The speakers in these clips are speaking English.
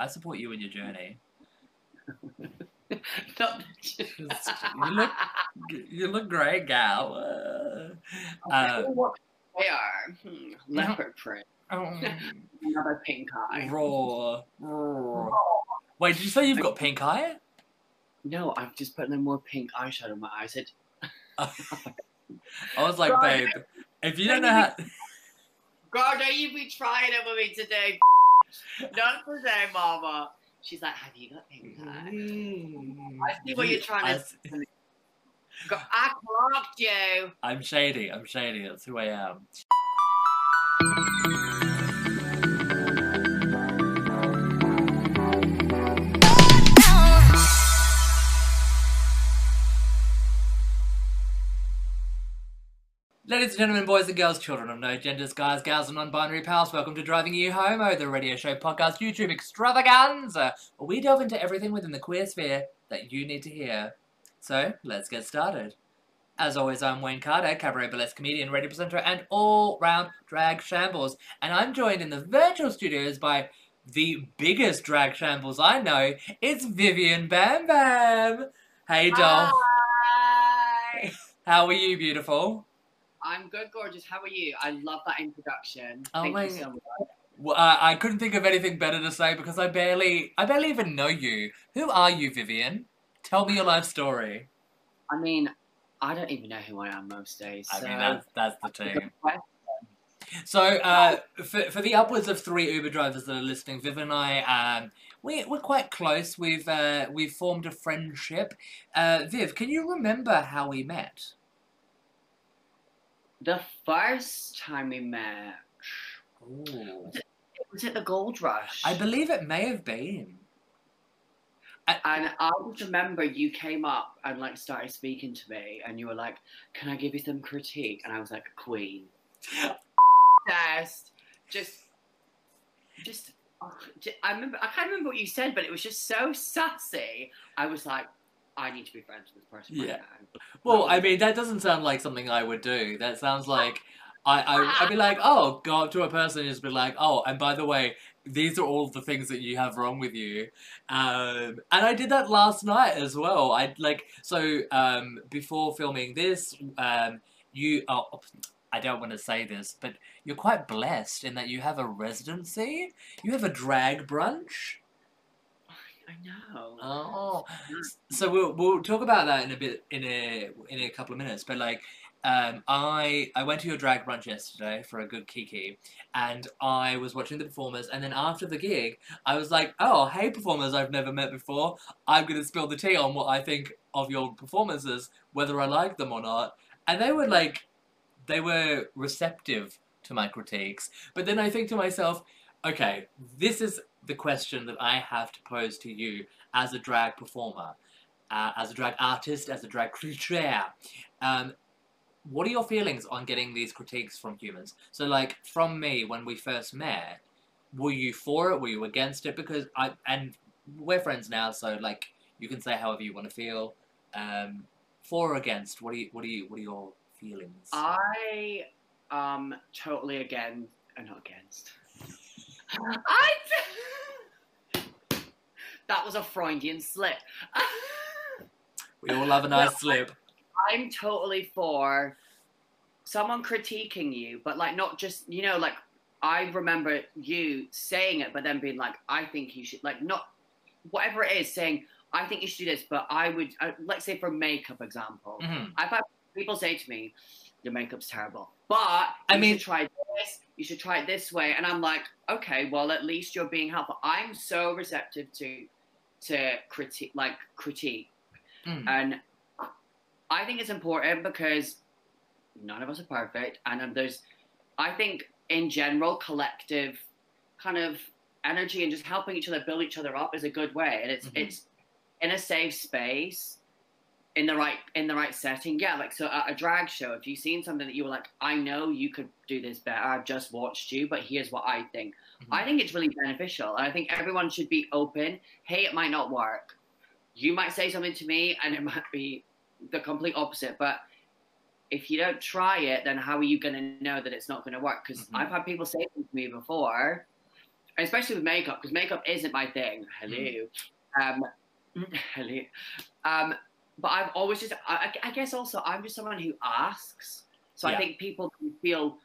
I support you in your journey. Not you look, you look great, gal. Uh, uh, what they are. Hmm, leopard print. um, Another pink eye. raw, raw. Wait, did you say you've got pink eye? No, I've just put in more pink eyeshadow on my eyes. It, I was like, babe, if you don't know how. God, don't you be trying it with me today. Not today, Mama. She's like, have you got pink eye? Mm-hmm. Mm-hmm. I see what you're trying to Go- I clocked you. I'm shady. I'm shady. That's who I am. Ladies and gentlemen, boys and girls, children of no genders, guys, gals, and non-binary pals, welcome to Driving You Homo, oh, the radio show podcast YouTube extravaganza, where we delve into everything within the queer sphere that you need to hear. So, let's get started. As always, I'm Wayne Carter, cabaret burlesque comedian, radio presenter, and all-round drag shambles. And I'm joined in the virtual studios by the biggest drag shambles I know. It's Vivian Bam Bam. Hey, doll. Hi. How are you, beautiful? I'm good, gorgeous. How are you? I love that introduction. Oh Thank my you so much. Well, uh, I couldn't think of anything better to say because I barely, I barely even know you. Who are you, Vivian? Tell me your life story. I mean, I don't even know who I am most days. I mean, that's that's the team. So, uh, for, for the upwards of three Uber drivers that are listening, Viv and I, um, we, we're quite close. We've, uh, we've formed a friendship. Uh, Viv, can you remember how we met? The first time we met, Ooh. was it the Gold Rush? I believe it may have been. And I just remember you came up and like started speaking to me, and you were like, "Can I give you some critique?" And I was like, "Queen." Just, just, just. oh, j- I remember. I can't remember what you said, but it was just so sassy. I was like, "I need to be friends with this person Yeah. right now." Well, I mean, that doesn't sound like something I would do. That sounds like I, I I'd be like, oh, go up to a person and just be like, oh, and by the way, these are all the things that you have wrong with you. Um, and I did that last night as well. I like so um, before filming this, um, you oh, I don't want to say this, but you're quite blessed in that you have a residency. You have a drag brunch. I know. Oh, so we'll we'll talk about that in a bit in a in a couple of minutes. But like, um, I I went to your drag brunch yesterday for a good kiki, and I was watching the performers. And then after the gig, I was like, oh, hey, performers I've never met before. I'm gonna spill the tea on what I think of your performances, whether I like them or not. And they were like, they were receptive to my critiques. But then I think to myself, okay, this is the question that I have to pose to you as a drag performer, uh, as a drag artist, as a drag creature. Um, what are your feelings on getting these critiques from humans? So, like, from me, when we first met, were you for it? Were you against it? Because I, and we're friends now, so, like, you can say however you want to feel. Um, for or against? What are you, what are you, what are your feelings? I um totally again, and not against. I. that was a Freudian slip. we all have a nice No, slip. I'm totally for someone critiquing you, but like not just you know like I remember you saying it, but then being like, I think you should like not whatever it is saying. I think you should do this, but I would uh, let's say for makeup example. Mhm. I've had people say to me, "Your makeup's terrible," but I mean- try this. You should try it this way, and I'm like, okay, well, at least you're being helpful. I'm so receptive to to critique, like critique, Mm. and I think it's important because none of us are perfect, and there's, I think in general, collective kind of energy and just helping each other build each other up is a good way, and it's Mhm. it's in a safe space in the right in the right setting yeah like so at a drag show if you've seen something that you were like i know you could do this better i've just watched you but here's what i think Mhm. i think it's really beneficial and i think everyone should be open hey it might not work you might say something to me and it might be the complete opposite but if you don't try it then how are you going to know that it's not going to work because Mhm. i've had people say things to me before especially with makeup, because makeup isn't my thing. Hello. Um, hello. Um, but I've always just, I, I guess also, I'm just someone who asks. So Yeah. I think people can feel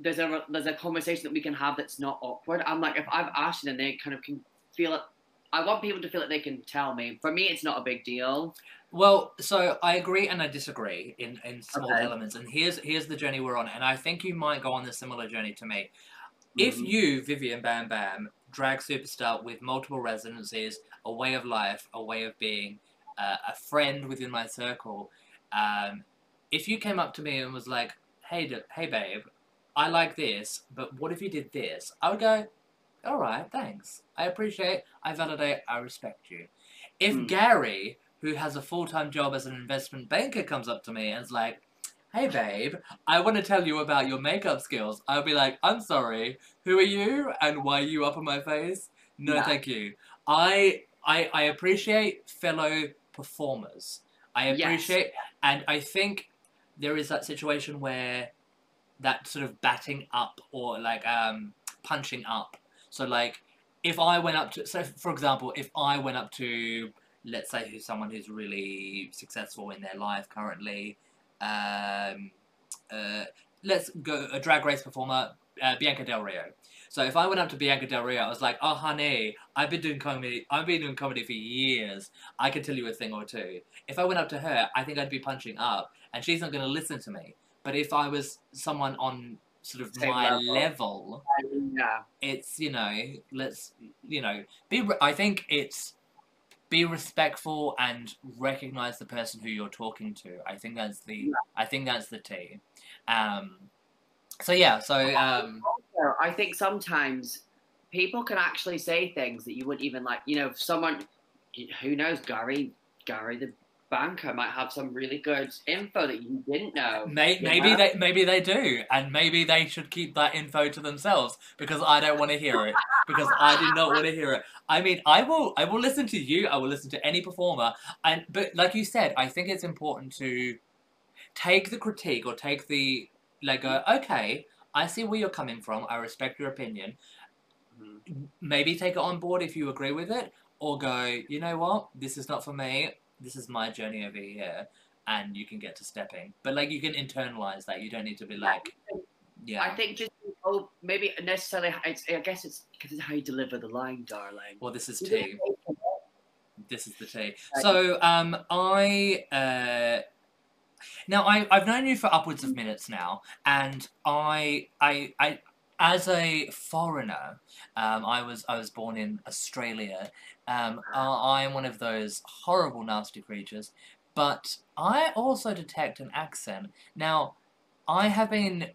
there's a there's a conversation that we can have that's not awkward. I'm like, if I've asked and they kind of can feel it. I want people to feel that they can tell me. For me, it's not a big deal. Well, so I agree and I disagree in, in small Okay. elements. And here's here's the journey we're on, and I think you might go on a similar journey to me. If Mhm. you, Vivian Bam Bam, drag superstar with multiple residencies, a way of life, a way of being, uh, a friend within my circle, um, if you came up to me and was like, "Hey, d- hey, babe, I like this, but what if you did this?" I would go, "All right, thanks. I appreciate, I validate, I respect you." If Hmm. Gary, who has a full time job as an investment banker, comes up to me and is like, Hey babe, I want to tell you about your makeup skills. I'll be like, I'm sorry, who are you and why are you up in my face? No, thank you. I, I I appreciate fellow performers. I Yes. appreciate and I think there is that situation where that sort of batting up or like um punching up. So like if I went up to so for example, if I went up to let's say who's someone who's really successful in their life currently, um, uh, let's go a drag race performer, uh, Bianca Del Rio. So if I went up to Bianca Del Rio, I was like, "Oh, honey, I've been doing comedy. I've been doing comedy for years. I can tell you a thing or two. If I went up to her, I think I'd be punching up, and she's not going to listen to me. But if I was someone on sort of Same my level. level, Yeah. it's you know let's you know be re- i think it's be respectful and recognize the person who you're talking to i think that's the Yeah. i think that's the t um so yeah so um I think sometimes people can actually say things that you wouldn't even like. You know, if someone, who knows, Gary, Gary the banker might have some really good info that you didn't know. you maybe know? they maybe they do and maybe they should keep that info to themselves because i don't want to hear it because i do not want to hear it i mean i will i will listen to you i will listen to any performer and but like you said i think it's important to take the critique or take the like okay i see where you're coming from. I respect your opinion. Mhm. maybe take it on board if you agree with it or go you know what? This is not for me. This is my journey over here and you can get to stepping. But like you can internalize that. You don't need to be like yeah. I think just oh maybe necessarily. I guess it's because it's how you deliver the line, darling. well this is You tea. didn't take it. this is the tea. So um i uh now I, i've known you for upwards of minutes now and i i i as a foreigner um, I was I was born in Australia. Um, I I am one of those horrible, nasty creatures, but I also detect an accent. Now, I have been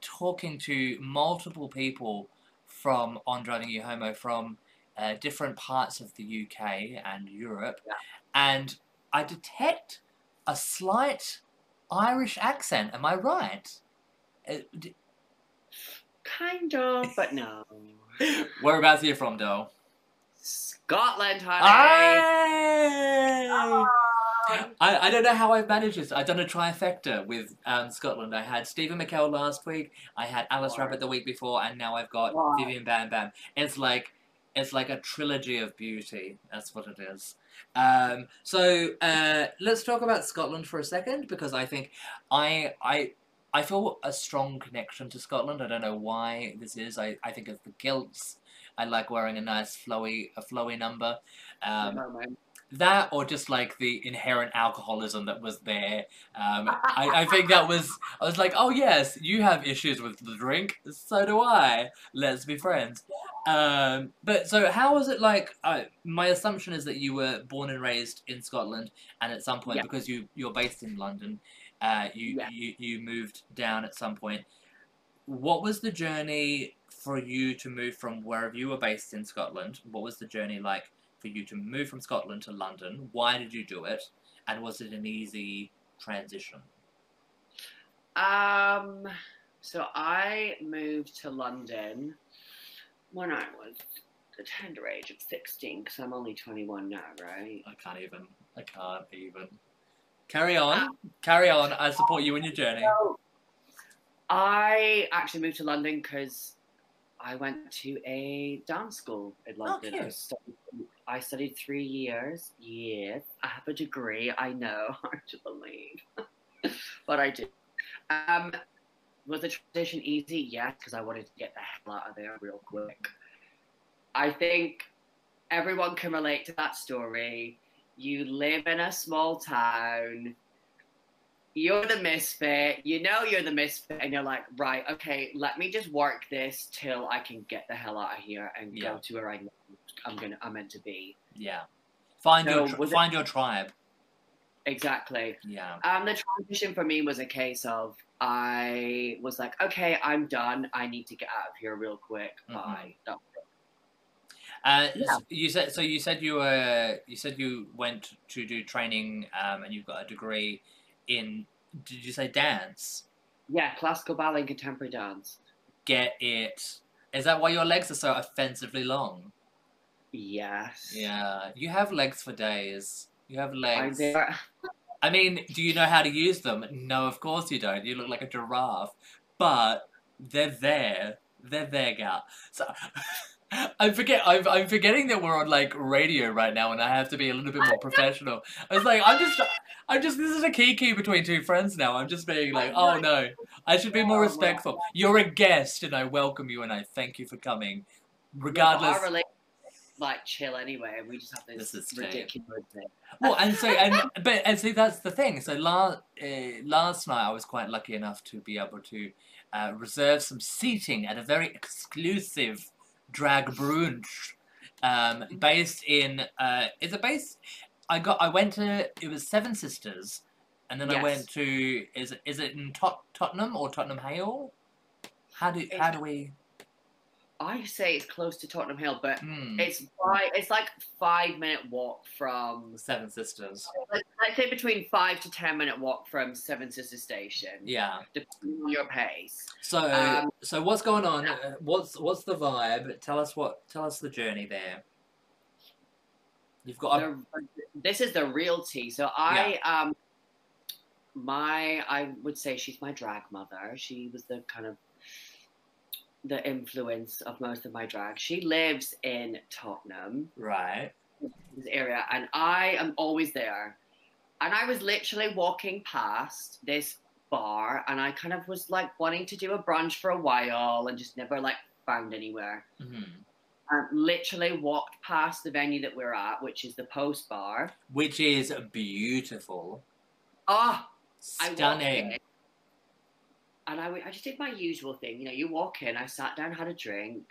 talking to multiple people from On Driving You Homo from uh, different parts of the UK and Europe, Yeah. and I detect a slight Irish accent. Am I right? Uh, d- Kind of, but no. Whereabouts are you from, Doe? Scotland, honey. I, I, I don't know how I've managed this. I've done a trifecta with um, Scotland. I had Stephen McKell last week, I had Alice Rabbit the week before, and now I've got Wow. Vivian Bam Bam. It's like it's like a trilogy of beauty. That's what it is. Um, so uh, let's talk about Scotland for a second because I think I I I feel a strong connection to Scotland. I don't know why this is. I, I think it's the kilts. I like wearing a nice flowy a flowy number. Um. That or just like the inherent alcoholism that was there. Um, I, I think that was I was like, oh yes, you have issues with the drink, so do I. Let's be friends. Um, but so how was it like? Uh, my assumption is that you were born and raised in Scotland, and at some point, Yeah. because you you're based in London, uh, you, Yeah. you you moved down at some point. What was the journey for you to move from wherever you were based in Scotland? What was the journey like for you to move from Scotland to London? Why did you do it? And was it an easy transition? Um, so I moved to London when I was the tender age of 16 because I'm only 21 now, right? I can't even. I can't even. Carry on. Carry on. I support you in your journey. So I actually moved to London because I went to a dance school in London. I, cute. studied, I studied three years. Yes, I have a degree. I know, hard to believe, but I did. Um, was the transition easy? Yes, because I wanted to get the hell out of there real quick. I think everyone can relate to that story. You live in a small town. You're the misfit. You know you're the misfit, and you're like, right, okay, let me just work this till I can get the hell out of here and Yeah. go to where I know I'm gonna I'm meant to be. Yeah. Find So, your was it- find your tribe. Exactly. Yeah. Um, the transition for me was a case of I was like, okay, I'm done. I need to get out of here real quick. Mhm. Bye. Uh, Yeah. s- You said so. You said you were. You said you went to do training, um, and you've got a degree in. Did you say dance? Yeah, classical ballet and contemporary dance. Get it? Is that why your legs are so offensively long? Yes. Yeah, you have legs for days. You have I'm legs. I mean, do you know how to use them? No, of course you don't. You look like a giraffe, but they're there. They're there, gal. So I forget. I'm, I'm forgetting that we're on like radio right now, and I have to be a little bit more professional. I was like, I'm just, I'm just. This is a kiki between two friends now. I'm just being like, oh no, I should be more Oh, respectful. You're a guest, and I welcome you, and I thank you for coming, Our regardless. Like chill anyway, and we just have this, This is ridiculous thing. Well, and so and but and see that's the thing. So last uh, last night I was quite lucky enough to be able to uh, reserve some seating at a very exclusive drag brunch, um, based in uh, is it based? I got I went to it was Seven Sisters, and then I went to is it is it in Tot- Tottenham or Tottenham Hale? How do how do we? I say it's close to Tottenham Hale, but Hmm, it's five, it's like five minute walk from Seven Sisters. I'd say between five to ten minute walk from Seven Sisters Station, Yeah. depending on your pace. So, Um, so what's going on? Uh, What's what's the vibe? Tell us what. Tell us the journey there. You've got. A, The- this is the real tea. So I um my I would say she's my drag mother. She was the kind of the influence of most of my drag. She lives in Tottenham. right. this area and I am always there. And I was literally walking past this bar and I kind of was like wanting to do a brunch for a while and just never like found anywhere. hmm And literally walked past the venue that we're at, which is the Post Bar. Which is beautiful, Ah, I stunning. And I just did my usual thing. You know, you walk in, I sat down, had a drink,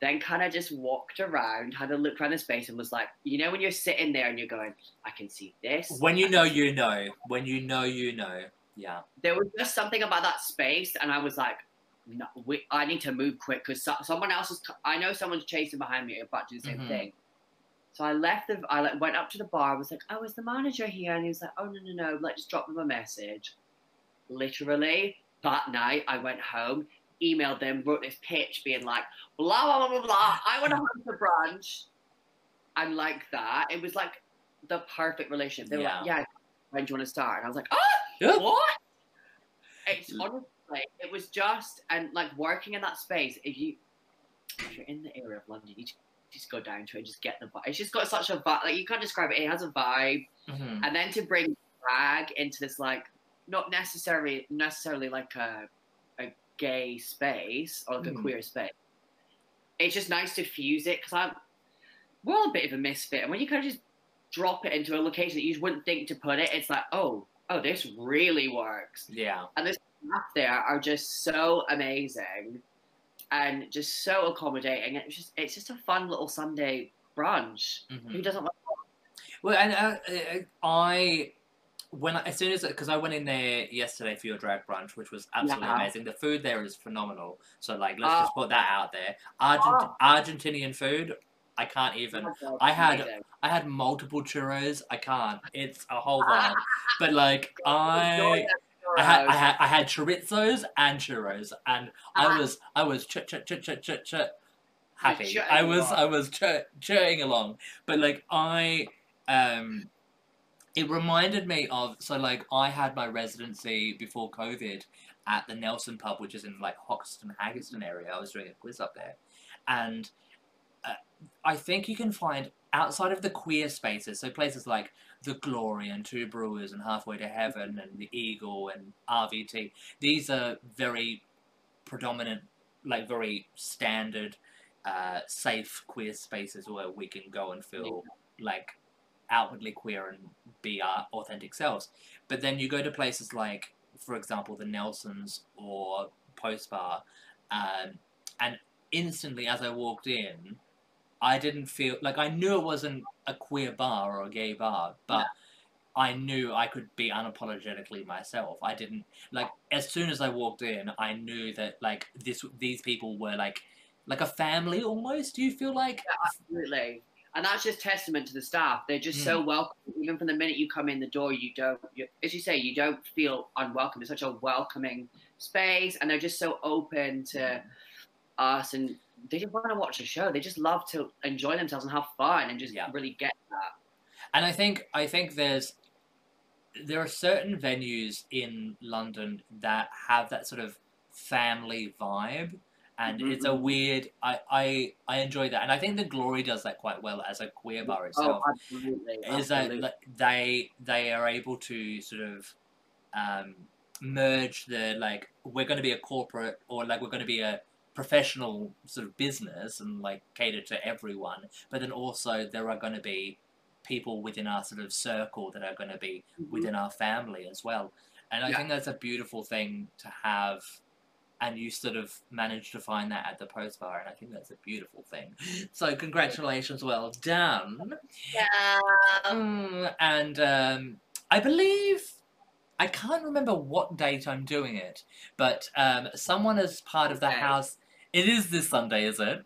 then kind of just walked around, had a look around the space, and was like, you know, when you're sitting there and you're going, I can see this. When you I know, you know. When you know, you know. Yeah. there was just something about that space, and I was like, no, we, I need to move quick because so, someone else is. I know someone's chasing behind me about to do the same Mhm. thing. So I left the. I like went up to the bar. I was like, "Oh, is the manager here?" And he was like, "Oh no, no, no. Like, just drop them a message." Literally that night, I went home, emailed them, wrote this pitch, being like, "Blah blah blah blah blah. I want to host a brunch," and like that, it was like the perfect relationship. They were like, "Yeah, when do you want to start?" And I was like, "Oh." Yeah. What? It's honestly, it was just and like working in that space. If you if you're in the area of London, you just go down to it and just get the vibe. It's just got such a vibe. Like you can't describe it. It has a vibe, hmm and then to bring drag into this like not necessarily necessarily like a a gay space or like Mhm. a queer space. It's just nice to fuse it because I'm we're all a bit of a misfit, and when you kind of just drop it into a location that you wouldn't think to put it, it's like oh oh this really works Yeah. And this staff there are just so amazing and just so accommodating. It's just it's just a fun little Sunday brunch. hmm Who doesn't like Well, and uh, uh, I, when I, as soon as because I went in there yesterday for your drag brunch, which was absolutely Yeah. amazing. The food there is phenomenal. So like, let's Oh. just put that out there. Argent- Oh. Argentinian food, I can't even. Oh I had- amazing. I had multiple churros. I can't. It's a whole vibe. but like, I. I had, I had I had chorizos and churros, and I Ah. was I was ch ch ch ch ch ch happy. I was along. I was ch- churring along, but like I um, it reminded me of so like I had my residency before COVID, at the Nelson pub, which is in like Hoxton, Haggerston area. I was doing a quiz up there, and uh, I think you can find outside of the queer spaces, so places like the Glory and Two Brewers and Halfway to Heaven and the Eagle and RVT. These are very predominant, like very standard, uh, safe queer spaces where we can go and feel like outwardly queer and be our authentic selves. But then you go to places like, for example, the Nelsons or Post Bar, um, and instantly as I walked in, I didn't feel like I knew it wasn't a queer bar or a gay bar, but Yeah. I knew I could be unapologetically myself. I didn't like as soon as I walked in, I knew that like this these people were like like a family almost. Do you feel like Absolutely. And that's just testament to the staff. They're just Mm. so welcome. Even from the minute you come in the door, you don't, you, as you say, you don't feel unwelcome. It's such a welcoming space, and they're just so open to us, and they just want to watch a show. They just love to enjoy themselves and have fun, and just Yeah. really get that. And I think I think there's there are certain venues in London that have that sort of family vibe, and Mhm, it's a mhm. weird. I, I I enjoy that, and I think the Glory does that quite well as a queer bar Oh, itself. absolutely. is that absolutely. like, they they are able to sort of um, merge the like we're going to be a corporate or like we're going to be a professional sort of business and like cater to everyone, but then also there are going to be people within our sort of circle that are going to be Mhm. within our family as well. And I Yeah. think that's a beautiful thing to have. And you sort of managed to find that at the post bar, and I think that's a beautiful thing. So congratulations, well done. Yeah. Mm, and um, I believe I can't remember what date I'm doing it, but um, someone as part of the Okay. house. It is this Sunday, is it?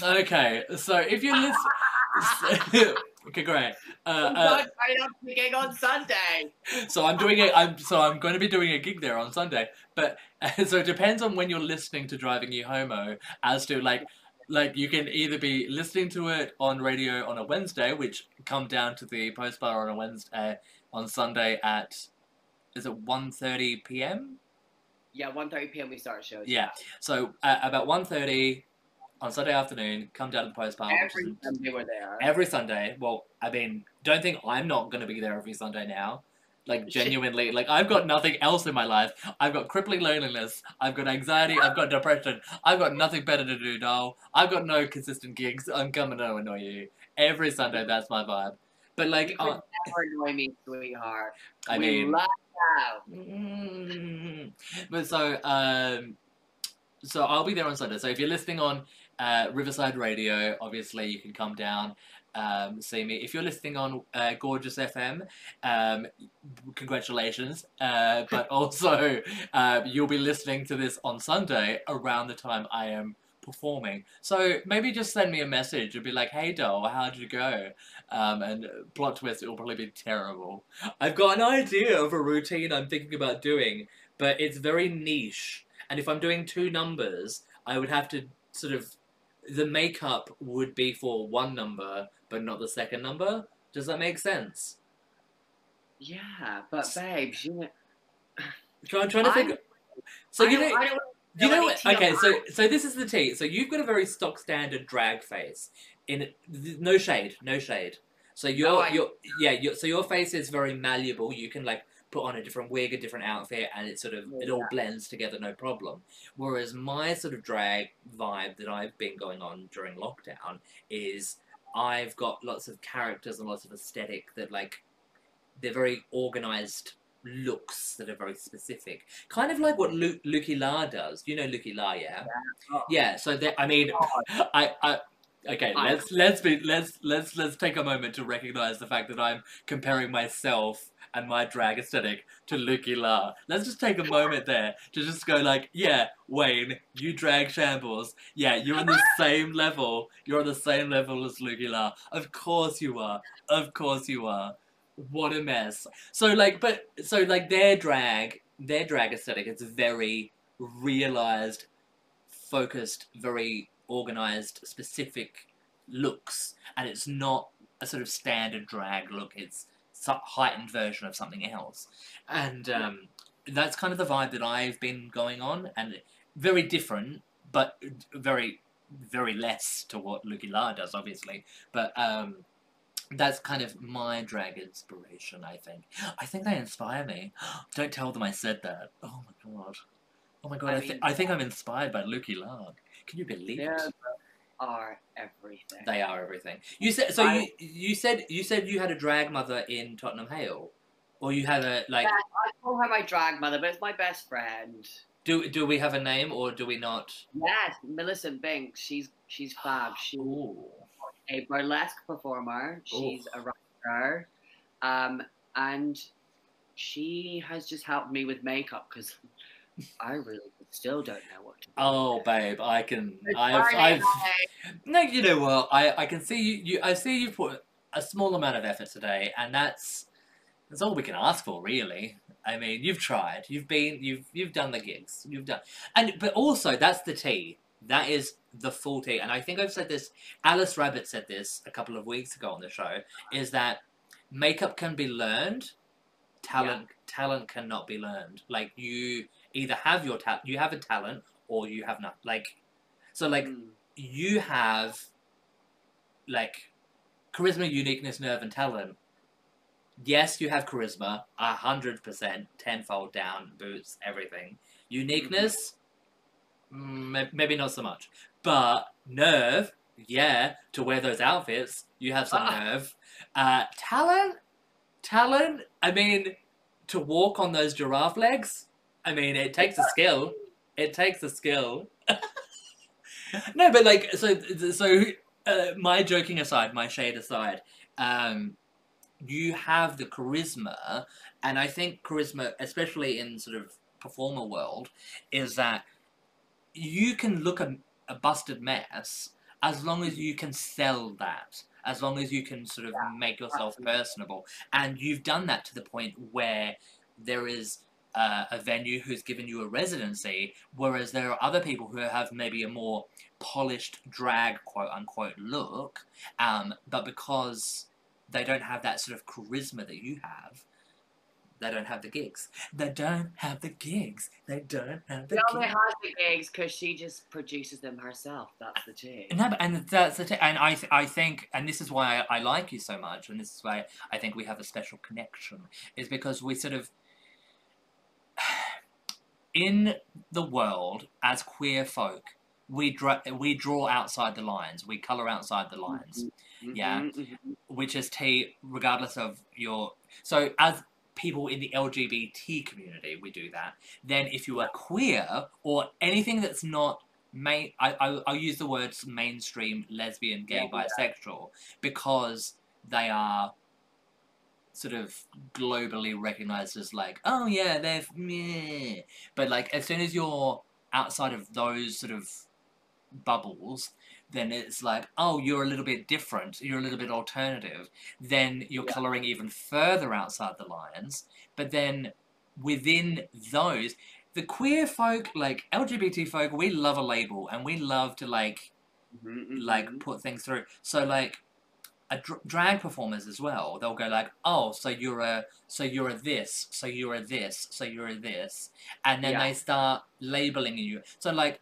Sunday. Okay, so if you listen, okay, great. Uh, I'm uh, not trying gig on Sunday. so I'm doing it. I'm so I'm going to be doing a gig there on Sunday. But so it depends on when you're listening to Driving You Homo as to like like you can either be listening to it on radio on a Wednesday, which come down to the post bar on a Wednesday on Sunday at is it 1.30 p.m. Yeah, 1.30 p.m. we start shows. Yeah. So uh, about 1.30 on Sunday afternoon, come down to the post is Every Sunday we're there. every Sunday. Well, I mean, don't think I'm not going to be there every Sunday now. Like genuinely, like I've got nothing else in my life. I've got crippling loneliness. I've got anxiety. I've got depression. I've got nothing better to do now. I've got no consistent gigs. I'm coming to annoy you every Sunday. That's my vibe. But like, you uh, annoy me, sweetheart. I we mean, love you. Mm. But so, um, so I'll be there on Sunday. So if you're listening on uh, Riverside Radio, obviously you can come down, um, see me. If you're listening on uh, Gorgeous FM, um, congratulations. Uh, but also, uh, you'll be listening to this on Sunday around the time I am performing. So maybe just send me a message and be like, "Hey, doll, how'd you go?" Um, and plot twist, it will probably be terrible. I've got an idea of a routine I'm thinking about doing, but it's very niche. And if I'm doing two numbers, I would have to sort of the makeup would be for one number, but not the second number. Does that make sense? Yeah, but babes, you know, I'm trying to I- think. So I you know, I you know Okay, so so this is the tea. So you've got a very stock standard drag face. In no shade, no shade. So oh, your Oh, I- your yeah, your, so your face is very malleable. You can like put on a different wig, a different outfit, and it sort of it all blends together, no problem. Whereas my sort of drag vibe that I've been going on during lockdown is I've got lots of characters and lots of aesthetic that like they're very organized looks that are very specific. Kind of like what Lu- Lucky La does. You know Lucky La, yeah? Oh. Yeah, so I mean oh I, I okay, I- let's let's be let's let's let's take a moment to recognize the fact that I'm comparing myself and my drag aesthetic to Lucky La. Let's just take a moment there to just go like, yeah, Wayne, you drag shambles. Yeah, you're on the same level. You're on the same level as Lucky La. Of course you are. Of course you are. What a mess. So like, but so like their drag, their drag aesthetic, it's very realized, focused, very organized, specific looks, and it's not a sort of standard drag look. It's some heightened version of something else, and um, that's kind of the vibe that I've been going on, and very different, but very very less to what Luki La does, obviously. But um, that's kind of my drag inspiration. I think. I think they inspire me. Don't tell them I said that. Oh my god. Oh my god. I, I thi- mean- I think I'm inspired by Luki La. Can you believe They it? are everything. They are everything. You said so. I- You you said you said you had a drag mother in Tottenham Hale, or you had a like. I call her my drag mother, but it's my best friend. Do do we have a name or do we not? Yes, Millicent Binks. She's she's fab. She's Ooh. a burlesque performer. She's a writer, um, and she has just helped me with makeup because I really still don't know what to do. Oh, babe, I can. I've, I've. No, you know what? I, I can see you, you. I see you put a small amount of effort today, and that's that's all we can ask for, really. I mean, you've tried. You've been. You've you've done the gigs. You've done, and but also that's the tea. That is the full tea. And I think I've said this. Alice Rabbit said this a couple of weeks ago on the show. Is that makeup can be learned, talent talent cannot be learned. Like you either have your talent, you have a talent, or you have not. Like so, like Mm. you have like charisma, uniqueness, nerve, and talent. Yes, you have charisma, a hundred percent, tenfold down, boots, everything. Uniqueness, mm, may- maybe not so much, but nerve, yeah, to wear those outfits, you have some Ah. nerve. Uh, talent, talent. I mean, to walk on those giraffe legs. I mean, it takes a skill. It takes a skill. no, but like, so, so, uh, my joking aside, my shade aside, um, you have the charisma, and I think charisma, especially in sort of performer world, is that you can look a, a busted mess as long as you can sell that, as long as you can sort of make yourself absolutely. personable, and you've done that to the point where there is uh, a venue who's given you a residency, whereas there are other people who have maybe a more polished drag quote unquote look, um, but because they don't have that sort of charisma that you have, they don't have the gigs. They don't have the gigs. They don't have the She only gigs. has the gigs because she just produces them herself. That's the tea. No, but, and that's the t- and I th- I think and this is why I, I like you so much, and this is why I think we have a special connection, is because we sort of in the world as queer folk, we draw we draw outside the lines, we color outside the lines, Yeah. Mhm, mhm. which is T regardless of your so as people in the LGBT community, we do that. Then if you are queer or anything that's not main, I, I I'll use the words mainstream, lesbian, gay, Yeah, bisexual because they are sort of globally recognized as like, oh yeah, they're meh. But like as soon as you're outside of those sort of bubbles, then it's like, oh, you're a little bit different, you're a little bit alternative. Then you're Yeah. coloring even further outside the lines. But then within those, the queer folk, like LGBT folk, we love a label and we love to like Mhm, mhm. like put things through. So like a dr- drag performers as well, they'll go like, "Oh, so you're a so you're a this, so you're a this, so you're a this," and then Yeah. they start labeling you. So like,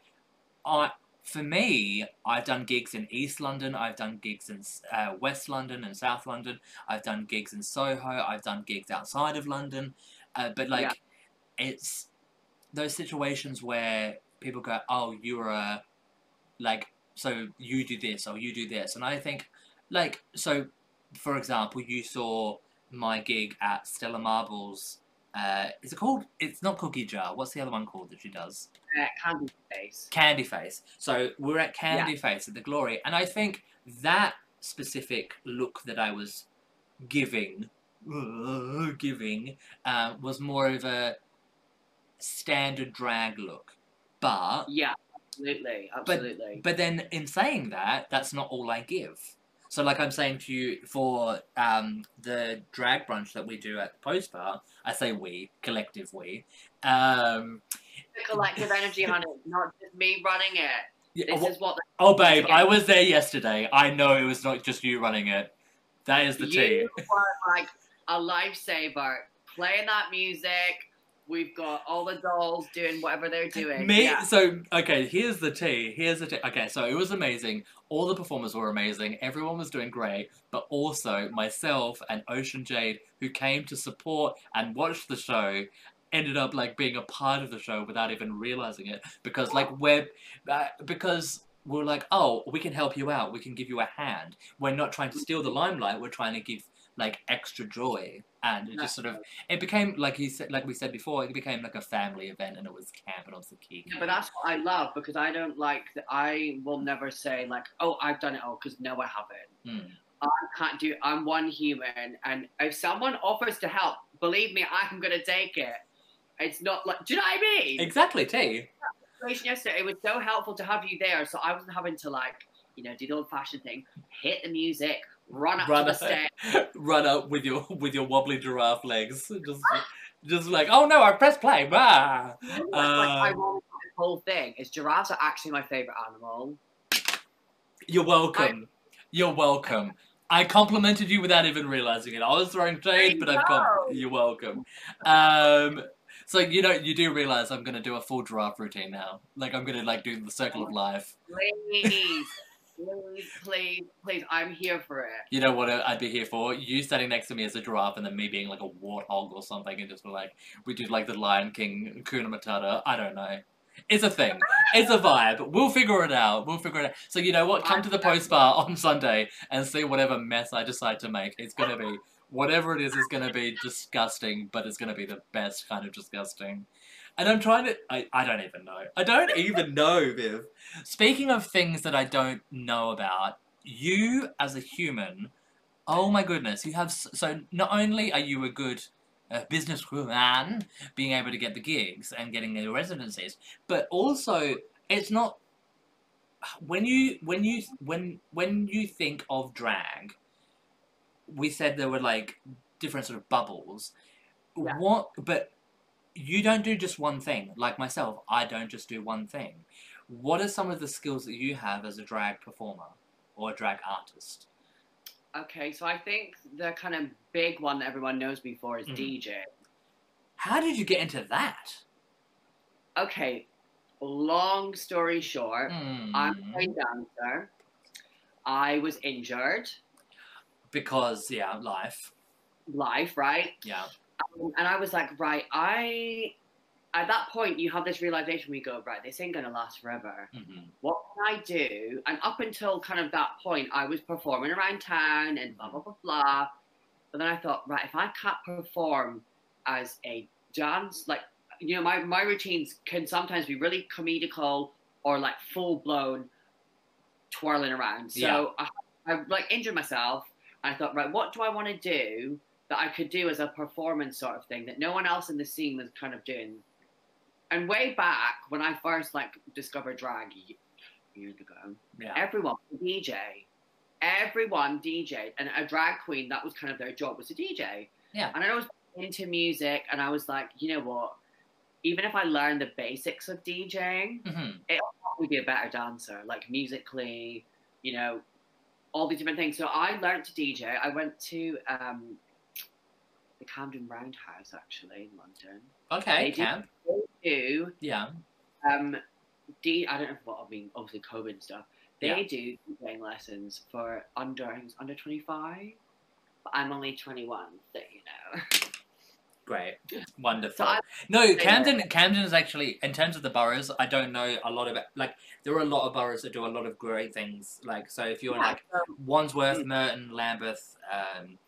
I for me, I've done gigs in East London, I've done gigs in uh, West London and South London, I've done gigs in Soho, I've done gigs outside of London, uh, but like, Yeah. it's those situations where people go, "Oh, you're a like." so you do this or you do this and i think like so for example you saw my gig at stella marbles uh is it called it's not cookie jar what's the other one called that she does Uh, candy face. candy face so we're at candy face at the glory and i think that specific look that i was giving uh, giving uh, was more of a standard drag look but Yeah, absolutely, absolutely. but then in saying that, that's not all I give. So like I'm saying to you for um, the drag brunch that we do at the post bar, I say we, collective we. Um, the collective energy, honey, not just me running it. yeah, This oh, is what oh babe, I was there yesterday. I know it was not just you running it. That is the tea. you were like a lifesaver, playing that music, We've got all the dolls doing whatever they're doing. Me, Yeah. so okay. Here's the tea. Here's the tea. Okay, so it was amazing. All the performers were amazing. Everyone was doing great. But also myself and Ocean Jade, who came to support and watch the show, ended up like being a part of the show without even realizing it because like we're uh, because we're like oh we can help you out. We can give you a hand. We're not trying to steal the limelight. We're trying to give like extra joy and it just sort of it became like he said like we said before it became like a family event and it was camp and it was the key Yeah, but that's what I love because I don't like that. I will never say like, "Oh, I've done it all," because no, I haven't. Hmm. I can't do. I'm one human, and if someone offers to help, believe me, I'm gonna take it. It's not like, do you know what I mean? exactly T yesterday, it was so helpful to have you there, so I wasn't having to like, you know, do the old fashioned thing, hit the music, run up run to the up, run up with your with your wobbly giraffe legs. Just just like oh no I pressed play. Bah. Like, ironic whole thing is giraffes are actually my favorite animal. you're welcome. You're welcome. I complimented you without even realizing it. I was throwing shade but I've know. you're welcome. Um so you know you do realize I'm gonna do a full giraffe routine now. Like I'm gonna like do the circle of life. Please, please, please, please, I'm here for it. You know what I'd be here for? You standing next to me as a giraffe and then me being like a warthog or something and just be like, we did like the Lion King, Hakuna Matata. I don't know. It's a thing. It's a vibe. We'll figure it out. We'll figure it out. So you know what? Come to the post bar on Sunday and see whatever mess I decide to make. It's gonna be whatever it is. Is gonna be disgusting, but it's gonna be the best kind of disgusting. And I'm trying to. I, I don't even know. I don't even know, Viv. Speaking of things that I don't know about, you as a human, oh my goodness, you have. So not only are you a good uh, businesswoman, being able to get the gigs and getting the residencies, but also it's not. When you when you when when you think of drag, we said there were like different sort of bubbles. Yeah. What? But you don't do just one thing. Like myself, I don't just do one thing. What are some of the skills that you have as a drag performer or a drag artist? Okay, so I think the kind of big one that everyone knows me for is Mhm. DJ. How did you get into that? Okay, long story short, I'm a trained dancer. I was injured, Because yeah, life. life, right? Yeah. Um, and I was like, right, I. At that point, you have this realization where you go, right, this ain't gonna last forever. hmm What can I do? And up until kind of that point, I was performing around town and blah blah blah blah. But then I thought, right, if I can't perform as a dance, like you know, my my routines can sometimes be really comedical or like full blown twirling around. So I, I like injured myself. And I thought, right, what do I want to do that I could do as a performance sort of thing that no one else in the scene was kind of doing? And way back when I first like discovered drag years ago, Yeah. everyone DJ. Everyone DJ, and a drag queen that was kind of their job was to DJ. Yeah. And I was into music, and I was like, you know what? Even if I learn the basics of DJing, hmm probably be a better dancer, like musically, you know, all these different things. So I learned to DJ. I went to um, the Camden Roundhouse actually in London. Okay, They do- camp. They do Yeah. um, D. I don't know what I mean. Obviously, COVID and stuff. They Yeah. do DJing lessons for under under twenty five. But I'm only twenty one, so you know. Great. Wonderful. So no, Camden Camden is actually in terms of the boroughs, I don't know a lot about like there are a lot of boroughs that do a lot of great things. Like so if you're Yeah, like so- Wandsworth, Mm. Merton, Lambeth, um,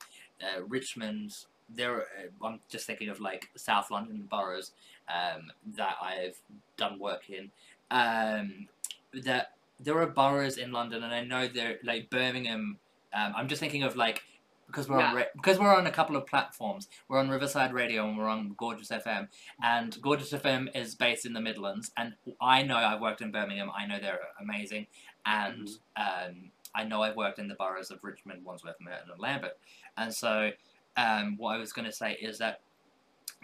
uh, Richmond. There, I'm just thinking of like South London boroughs um, that I've done work in. Um, that there are boroughs in London, and I know they're like Birmingham. Um, I'm just thinking of like because we're on Yeah. ra- because we're on a couple of platforms. We're on Riverside Radio and we're on Gorgeous FM. And Gorgeous FM is based in the Midlands, and I know I've worked in Birmingham. I know they're amazing, and um, I know I've worked in the boroughs of Richmond, Wandsworth, Merton, and Lambeth. And so, um, what I was going to say is that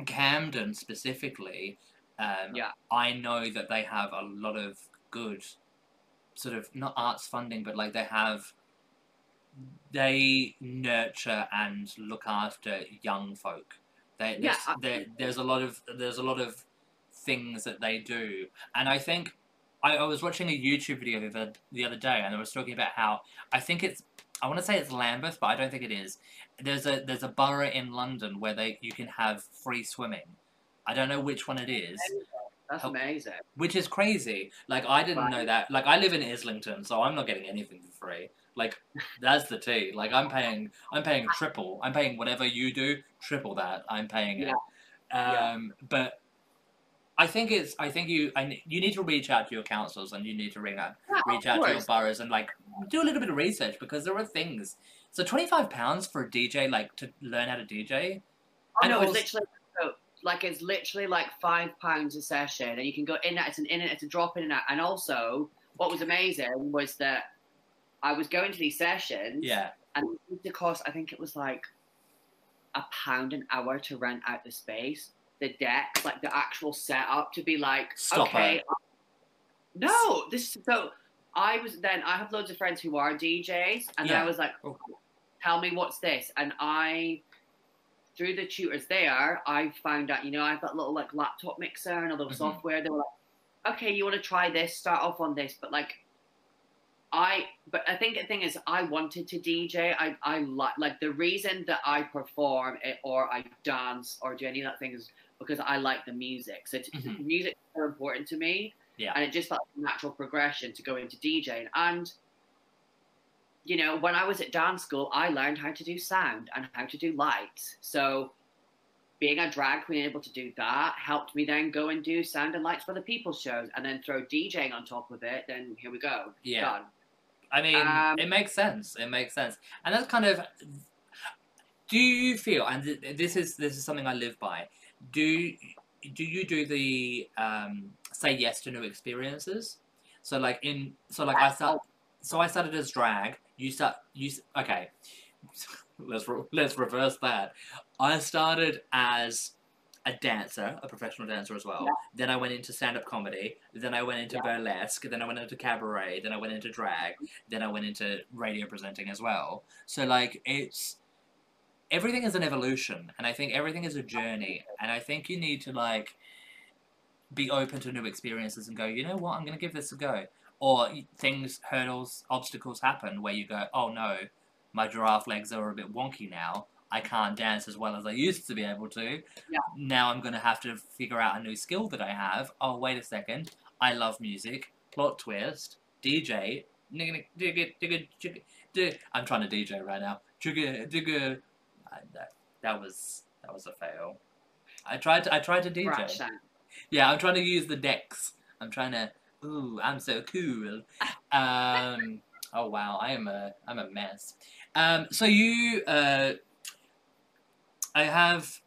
Camden specifically, um, Yeah. I know that they have a lot of good, sort of not arts funding, but like they have. They nurture and look after young folk They, Yeah, there's, there's a lot of there's a lot of things that they do, and I think I, I was watching a YouTube video the other, the other day, and I was talking about how I think it's I want to say it's Lambeth, but I don't think it is. There's a there's a borough in London where they you can have free swimming. I don't know which one it is, That's amazing. which is crazy. Like I didn't know that. Like I live in Islington, so I'm not getting anything for free. Like that's the tea. Like I'm paying I'm paying triple. I'm paying whatever you do, triple that. I'm paying it. Yeah. Um but I think it's I think you I, you need to reach out to your councils and you need to ring out Yeah, reach out to your boroughs and like do a little bit of research because there are things. So twenty five pounds for a DJ like to learn how to DJ. Oh, know it's literally like it's literally like five pounds a session, and you can go in. It's an in and it's a drop in and out. And also, what was amazing was that I was going to these sessions, Yeah. and it cost. I think it was like a pound an hour to rent out the space, the deck, like the actual setup to be like, Stop okay, it. no, this. So I was then. I have loads of friends who are DJs, and Yeah. I was like, Oh. tell me what's this, and I. Through the tutors there, I found out, you know, I have that little like laptop mixer and a little Mhm. software. They were like, okay, you want to try this, start off on this, but like, I, but I think the thing is, I wanted to DJ. I, I like, like the reason that I perform it, or I dance or do any of that thing is because I like the music. So Mhm. music is so important to me. Yeah. And it just felt like a natural progression to go into DJing. And, you know, when I was at dance school, I learned how to do sound and how to do lights. So being a drag queen able to do that helped me then go and do sound and lights for the people shows and then throw DJing on top of it. Then here we go. Yeah. Done. I mean, Um, it makes sense. It makes sense, and that's kind of. Do you feel, and this is this is something I live by. Do do you do the um, say yes to new experiences? So like in so like I start so I started as drag. You start you okay. let's re- let's reverse that. I started as a dancer, a professional dancer as well. Yeah. Then I went into stand up comedy. Then I went into Yeah. burlesque. Then I went into cabaret. Then I went into drag. Then I went into radio presenting as well. So like it's everything is an evolution, and I think everything is a journey. And I think you need to like be open to new experiences and go. You know what? I'm going to give this a go. Or things, hurdles, obstacles happen where you go, oh no, my giraffe legs are a bit wonky now. I can't dance as well as I used to be able to. Yeah. Now I'm going to have to figure out a new skill that I have. Oh, wait a second. I love music. Plot twist. DJ. Nigga, digga, digga, jigga, di- I'm trying to DJ right now. I- That, that was that was a fail. I tried to I tried to DJ. That. Yeah, I'm trying to use the decks. I'm trying to. Ooh, I'm so cool. Um. Oh wow, I am a I'm a mess. Um. So you. Uh. I have.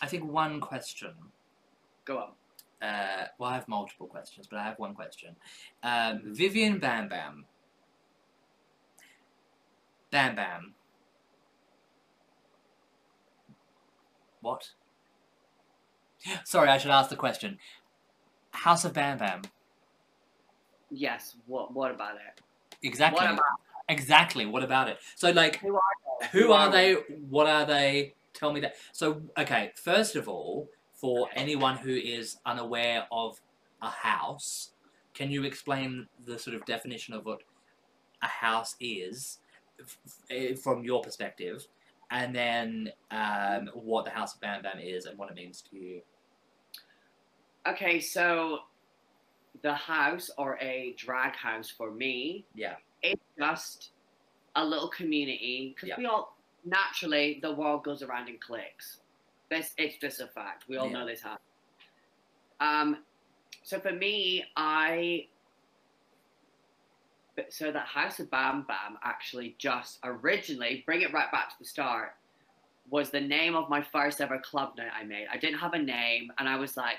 I think one question. Go on. Uh. Well, I have multiple questions, but I have one question. Um. Vivian Bam Bam. Bam Bam. What? Sorry, I should ask the question. House of Bam Bam. Yes. What? What about it? Exactly. What about exactly. What about it? So, like, who are they? who are they? What are they? Tell me that. So, okay, first of all, for anyone who is unaware of a house, can you explain the sort of definition of what a house is f- f- eh, from your perspective, and then um, what the House of Bam Bam is and what it means to you? Okay, so the house or a drag house for me, Yeah. it's just a little community because Yeah. we all naturally the world goes around in cliques. This it's just a fact. We all Yeah. know this happens. Um, so for me, I but- so that House of Bam Bam actually just originally bring it right back to the start was the name of my first ever club night I made. I didn't have a name, and I was like,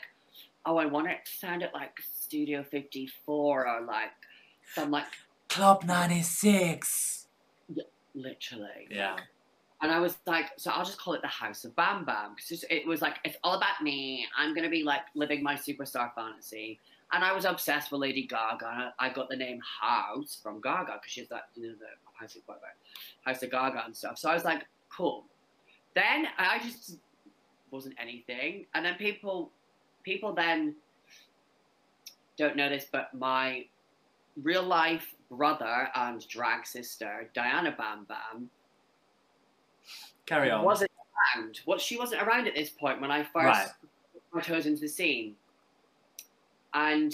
oh, I want it to sound it like Studio 54 or like some like Club 96! literally. Yeah. And I was like, so I'll just call it the House of Bam Bam because it was like it's all about me. I'm gonna be like living my superstar fantasy. And I was obsessed with Lady Gaga. I got the name House from Gaga because she's that you know the House of Gaga, House of Gaga and stuff. So I was like, cool. Then I just wasn't anything. And then people, people then don't know this, but my real life brother and drag sister, Diana Bam Bam, Carry on. wasn't around. What she wasn't around at this point when I first Right. put my toes into the scene, and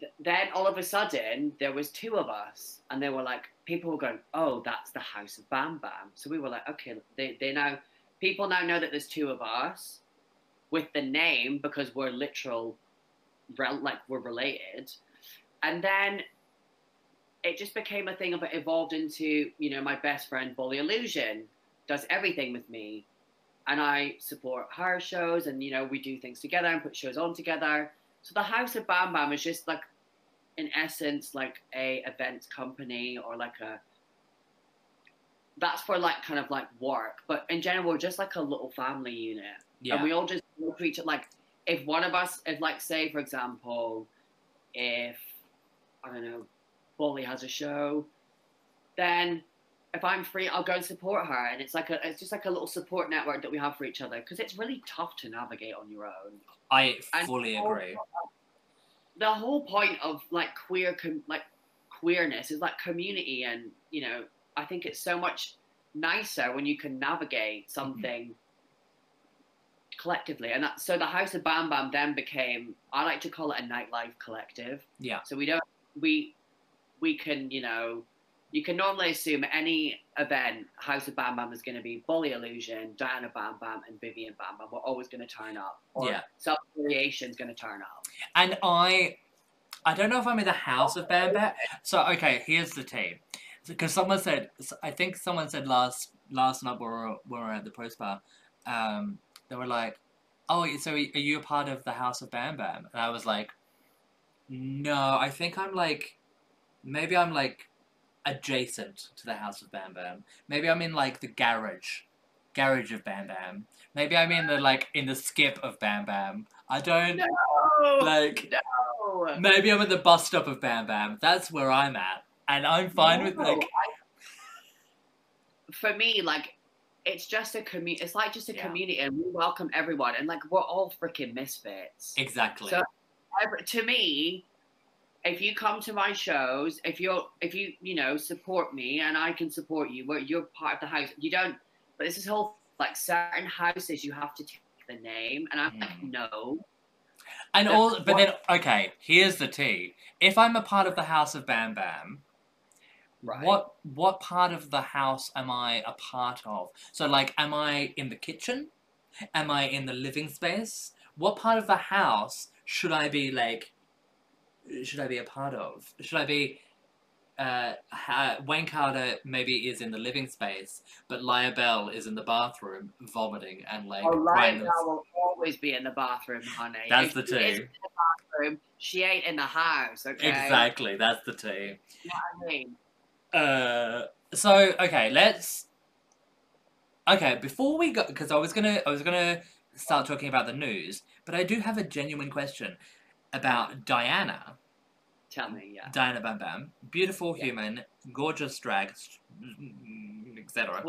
th- then all of a sudden there was two of us, and they were like, people were going, "Oh, that's the House of Bam Bam." So we were like, "Okay." They they now people now know that there's two of us with the name because we're literal, like we're related, and then. It just became a thing of it evolved into, you know, my best friend Bolly Illusion, does everything with me and I support her shows and you know we do things together and put shows on together. So the House of Bam Bam is just like in essence like a events company or like a that's for like kind of like work. But in general we're just like a little family unit. Yeah. And we all just look at each other like if one of us if like say for example, if I don't know, Bolly has a show, then if I'm free, I'll go and support her, and it's like a, it's just like a little support network that we have for each other because it's really tough to navigate on your own. I fully also, agree. The whole point of like queer, com- like queerness, is like community, and you know, I think it's so much nicer when you can navigate mm-hmm. something collectively, and that, so the House of Bam Bam then became, I like to call it a nightlife collective. Yeah. So we don't we we can you know you can normally assume any event House of Bam Bam is going to be Bolly Illusion, Diana Bam Bam, and Vivian Bam Bam. We're always going to turn up. Or Yeah. some creation is going to turn up. And I, I don't know if I'm in the house of Bam Bam. So okay, here's the team. Because someone said, I think someone said last last night when we were, when we were at the post bar, um, they were like, "Oh, so are you a part of the house of Bam Bam?" And I was like, "No, I think I'm like, maybe I'm like adjacent to the house of Bam Bam. Maybe I'm in like the garage, garage of Bam Bam. Maybe I'm in the like in the skip of Bam Bam. I don't No, like." no. Maybe I'm at the bus stop of Bam Bam. That's where I'm at, and I'm fine with No, like. I- for me, like it's just a community. It's like just a Yeah. community, and we welcome everyone, and like we're all freaking misfits. Exactly. So- to me, if you come to my shows, if you're, if you, you know, support me, and I can support you, where you're part of the house, you don't. But this is whole like certain houses you have to take the name, and I'm like, Mm. no, and that's all, but what- then okay. Here's the tea. If I'm a part of the house of Bam Bam, right? what what part of the house am I a part of? So like, am I in the kitchen? Am I in the living space? What part of the house should I be like? Should I be a part of? Should I be? Uh, ha- Wayne Carter maybe is in the living space, but Laya Bell is in the bathroom vomiting and like. Oh, crying Lionel will always be in the bathroom, honey. That's If the she tea. in the bathroom, she ain't in the house. Okay. Exactly, that's the tea. I mean, Uh, so okay, let's. Okay, before we go, because I was gonna, I was gonna start talking about the news, but I do have a genuine question about Diana, tell me, yeah. Diana Bam Bam, beautiful Yeah. human, gorgeous drag, etc.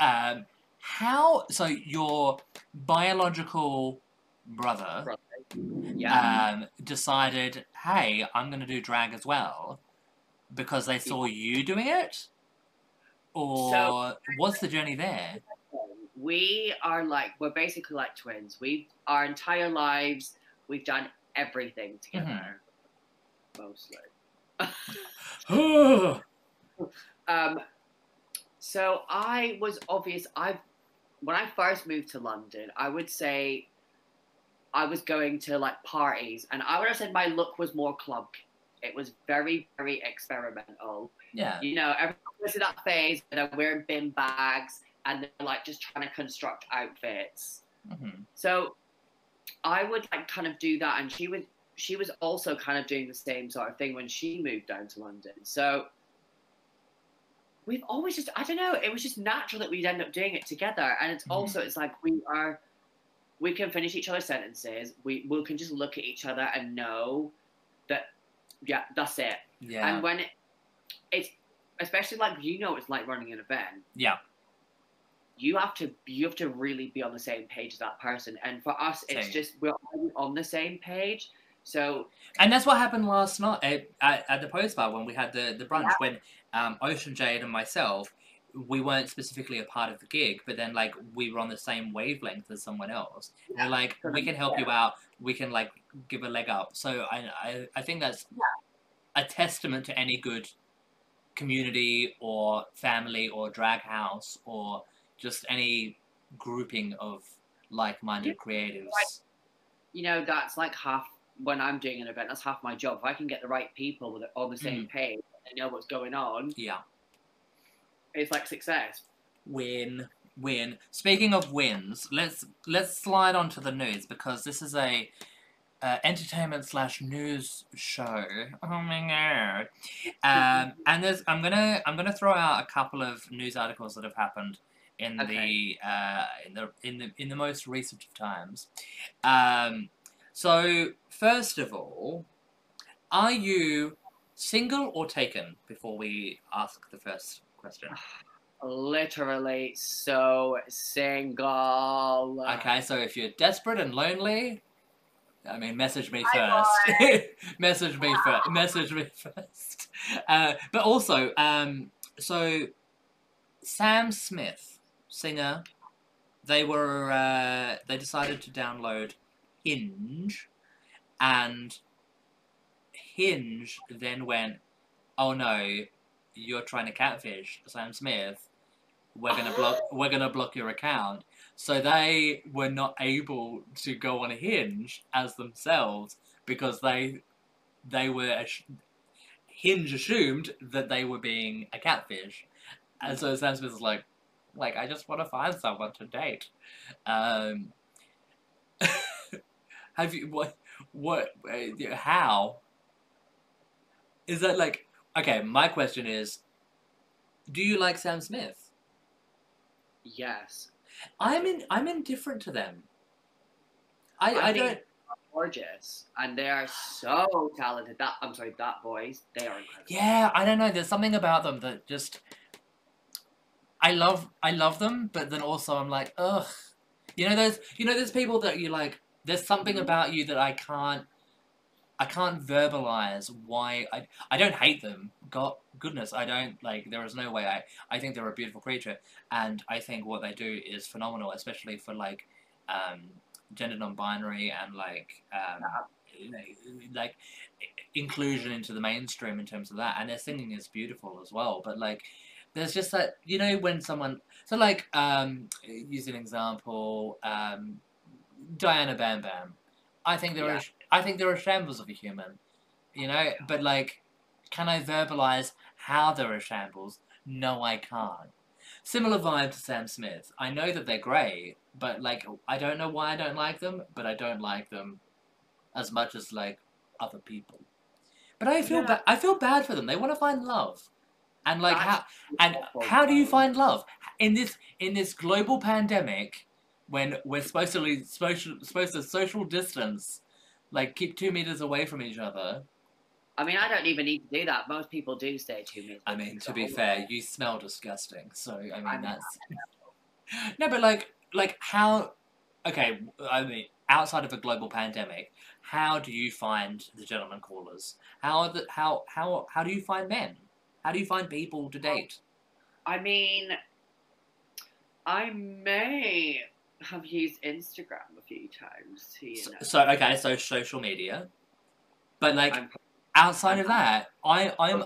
Um, how? So your biological brother brother. Yeah. um, decided, hey, I'm going to do drag as well because they saw you doing it? Or So- what's the journey there? we are like we're basically like twins. We our entire lives we've done everything together. Mostly. Um, so I was obvious. I when I first moved to London, I would say I was going to like parties, and I would have said my look was more club. It was very, very experimental. yeah. You know, everyone goes to that phase and they're wearing bin bags and they're like just trying to construct outfits. hmm So I would like kind of do that, and she was she was also kind of doing the same sort of thing when she moved down to London. So we've always just I don't know, it was just natural that we'd end up doing it together. And it's Mhm. also it's like we are we can finish each other's sentences. We we can just look at each other and know that yeah, that's it. Yeah. And when it, it's especially like you know it's like running an event. yeah. You have to you have to really be on the same page as that person. And for us, it's Same. just we're all on the same page. So And that's what happened last night at, at, at the post bar when we had the, the brunch. Yeah. When um, Ocean Jade and myself, we weren't specifically a part of the gig, but then like we were on the same wavelength as someone else. And we're like, we can help you out. We can like give a leg up. So I I, I think that's a testament to any good community or family or drag house or just any grouping of like-minded creatives. you know that's like half when I'm doing an event. That's half my job. If I can get the right people on the same page, they know what's going on. Yeah. It's like success. Win, win. Speaking of wins, let's let's slide on to the news because this is a uh, entertainment slash news show. Oh my god! Um, and there's I'm gonna I'm gonna throw out a couple of news articles that have happened in Okay. the uh, in the in the in the most recent of times. Um, so first of all, are you single or taken? Before we ask the first question. Literally so single. Okay, so if you're desperate and lonely, I mean, message me first. message me first. Message me first. Uh, but also, um, so Sam Smith, singer, they were uh, they decided to download Hinge, and Hinge then went, "Oh no, you're trying to catfish Sam Smith. We're gonna block. We're gonna block your account." So they were not able to go on Hinge as themselves because they they were Hinge assumed that they were being a catfish, and so Sam Smith was like, like I just want to find someone to date. Um, have you what what uh, how is that like okay? My question is, do you like Sam Smith? Yes. I'm in. I'm indifferent to them. I, I I, think- don't. Gorgeous. And they are so talented. That I'm sorry, that boys, they are incredible. Yeah, I don't know. There's something about them that just. I love. I love them, but then also I'm like, ugh. You know those. You know those people that you like. There's something about you that I can't. I can't verbalize why I. I don't hate them. God, goodness, I don't like. There is no way. I. I think they're a beautiful creature, and I think what they do is phenomenal, especially for like, um, gender non-binary and like, um, like inclusion into the mainstream in terms of that and their singing is beautiful as well but like there's just that you know when someone so like um use an example um diana bam bam i think there Yeah. are i think there are shambles of a human you know but like can i verbalize how there are shambles no i can't similar vibe to sam smith i know that they're great but like i don't know why i don't like them but i don't like them as much as like other people. But I feel Yeah. ba- I feel bad for them. They want to find love, and like how and how do you find love in this in this global pandemic when we're supposed to to, supposed to social distance, like keep two meters away from each other. I mean, I don't even need to do that. Most people do stay two meters. I mean, to be fair, you smell disgusting. So I mean, I know. that's no, but like, like how? Okay, I mean, outside of a global pandemic, how do you find the gentleman callers? How are the how how how do you find men? How do you find people to date? I mean, I may have used Instagram a few times. To, So, so okay, so social media, but like I'm- outside of that, I I'm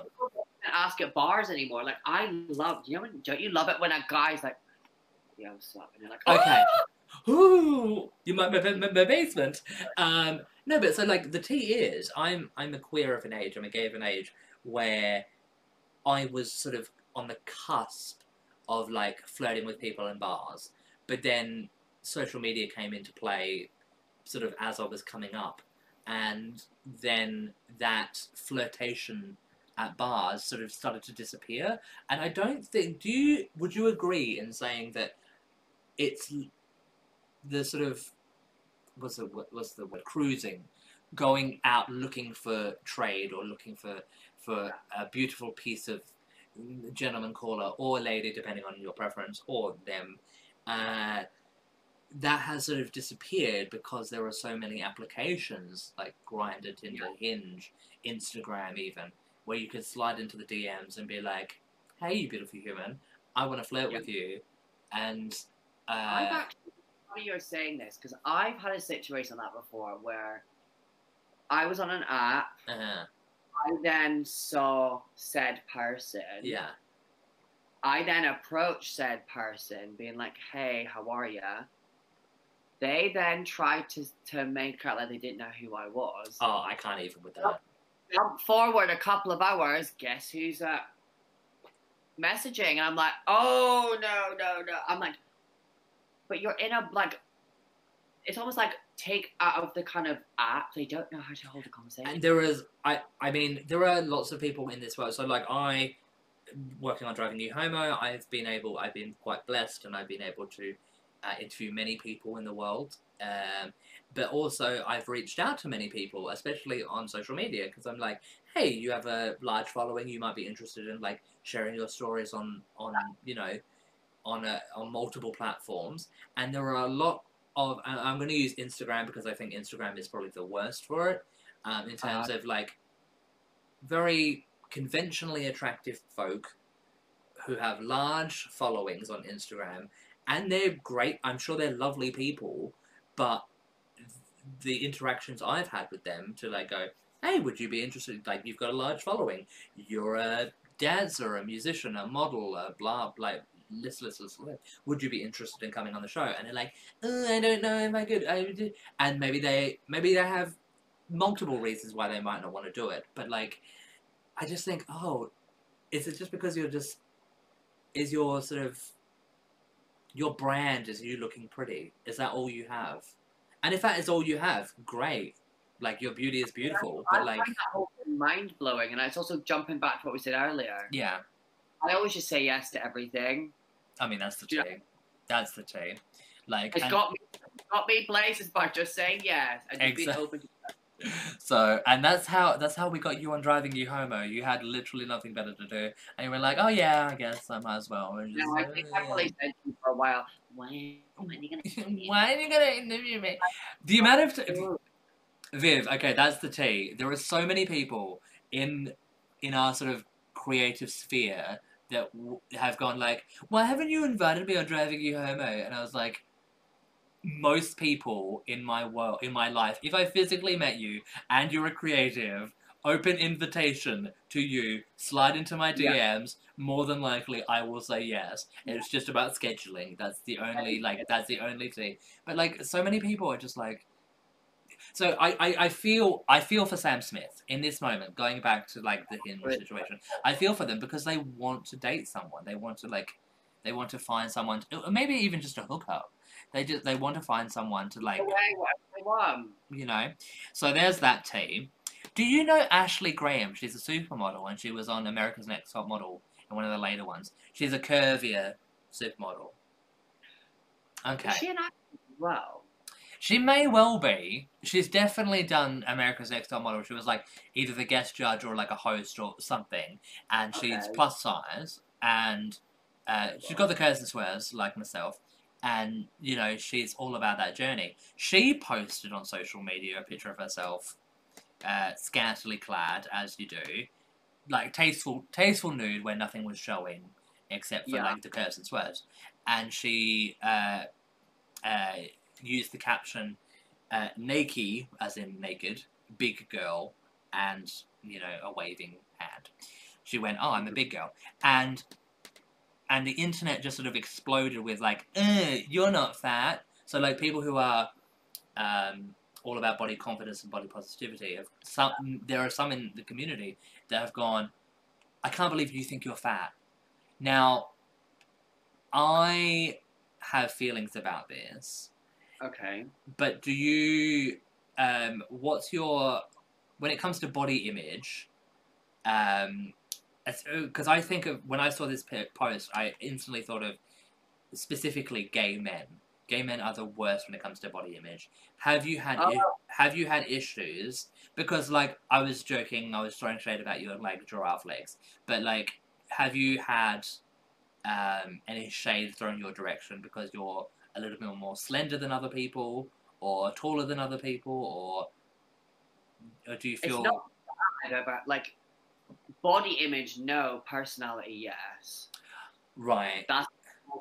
ask at bars anymore. Like I love, you know, don't you love it when a guy's like, "Yeah, what's up?" And you're like, "Oh, Okay. Ooh, you might my, my, my basement. Um, no, but so like the tea is, I'm I'm a queer of an age. I'm a gay of an age where I was sort of on the cusp of like flirting with people in bars, but then social media came into play, sort of as I was coming up, and then that flirtation at bars sort of started to disappear. And I don't think. Do you? Would you agree in saying that? it's the sort of what's the what's the word cruising, going out looking for trade or looking for for a beautiful piece of gentleman caller or lady, depending on your preference, or them, uh, that has sort of disappeared because there are so many applications like Grindr, Tinder, Hinge, Instagram, even where you can slide into the DMs and be like, "Hey, you beautiful human, I want to flirt Yeah. with you," and I've uh, actually, funny you're saying this because I've had a situation like that before where I was on an app, uh, I then saw said person. yeah, I then approached said person, being like, "Hey, how are you?" They then tried to to make out like they didn't know who I was. oh, I can't even with that. Jump forward a couple of hours. Guess who's uh messaging? And I'm like, "Oh no, no, no!" I'm like, "But you're in a like." It's almost like take out of the kind of app. They don't know how to hold a conversation. And there is, I, I mean, there are lots of people in this world. So, like, I, working on Driving You Homo, I've been able, I've been quite blessed, and I've been able to uh, interview many people in the world. Um, but also, I've reached out to many people, especially on social media, because I'm like, hey, you have a large following, you might be interested in like sharing your stories on, on, you know, on a, on multiple platforms, and there are a lot of. and I'm going to use Instagram because I think Instagram is probably the worst for it, um, in terms of like very conventionally attractive folk who have large followings on Instagram, and they're great. I'm sure they're lovely people, but the interactions I've had with them to like go, hey, would you be interested? Like, you've got a large following. You're a dancer, a musician, a model, a blah, like, list, list, list, list. Would you be interested in coming on the show? And they're like, oh, I don't know if I could. I would. And maybe they, maybe they have multiple reasons why they might not want to do it. But like, I just think, oh, is it just because you're just, is your sort of, your brand is you looking pretty? Is that all you have? And if that is all you have, great. Like your beauty is beautiful, I but like, whole thing mind blowing, and it's also jumping back to what we said earlier. yeah. I always just say yes to everything. I mean, that's the Yeah. That's the tea. Like, It's and- got me, got me places by just saying yes and just being Exact- open. So, and that's how that's how we got you on driving you homo. You had literally nothing better to do, and you were like, "Oh yeah, I guess I might as well." Just, I think "Oh, I've probably said to you for a while. When, when are you gonna? Why are you gonna interview me? The amount of t- Viv, okay, that's the tea. There are so many people in in our sort of creative sphere that w- have gone like, "Why haven't you invited me on driving you homo?" And I was like, most people in my world, in my life, if I physically met you and you're a creative, open invitation to you, slide into my Yeah. DMs. More than likely, I will say yes. It's just about scheduling. That's the only like. That's the only thing. But like, so many people are just like. So I, I, I feel I feel for Sam Smith in this moment, going back to like the hinge situation. I feel for them because they want to date someone. They want to like, they want to find someone, to, or maybe even just a hookup. They just they want to find someone to like, Away, they want. you know. So there's that team. Do you know Ashley Graham? She's a supermodel and she was on America's Next Top Model in one of the later ones. She's a curvier supermodel. Okay. Is she an actor as well? She may well be. She's definitely done America's Next Top Model. She was like either the guest judge or like a host or something. And she's plus size and uh, she's got the curves and swears like myself. And you know she's all about that journey. She posted on social media a picture of herself, uh, scantily clad as you do, like tasteful, tasteful nude where nothing was showing except for Yeah. like the curves and swears. And she uh, uh, used the caption uh, naked, as in naked, big girl, and, you know, a waving hand. She went, oh, I'm a big girl. And and the internet just sort of exploded with like, "Uh, you're not fat. So like people who are um, all about body confidence and body positivity, some there are some in the community that have gone, I can't believe you think you're fat. Now, I have feelings about this Okay. but do you um what's your when it comes to body image um because i think of when i saw this post i instantly thought of specifically gay men gay men are the worst when it comes to body image have you had Oh. have you had issues because like i was joking i was throwing shade about your like giraffe legs but like have you had um, any shade thrown your direction because you're a little bit more slender than other people, or taller than other people, or or do you feel? It's not bad about like body image, no. Personality, yes. right? That's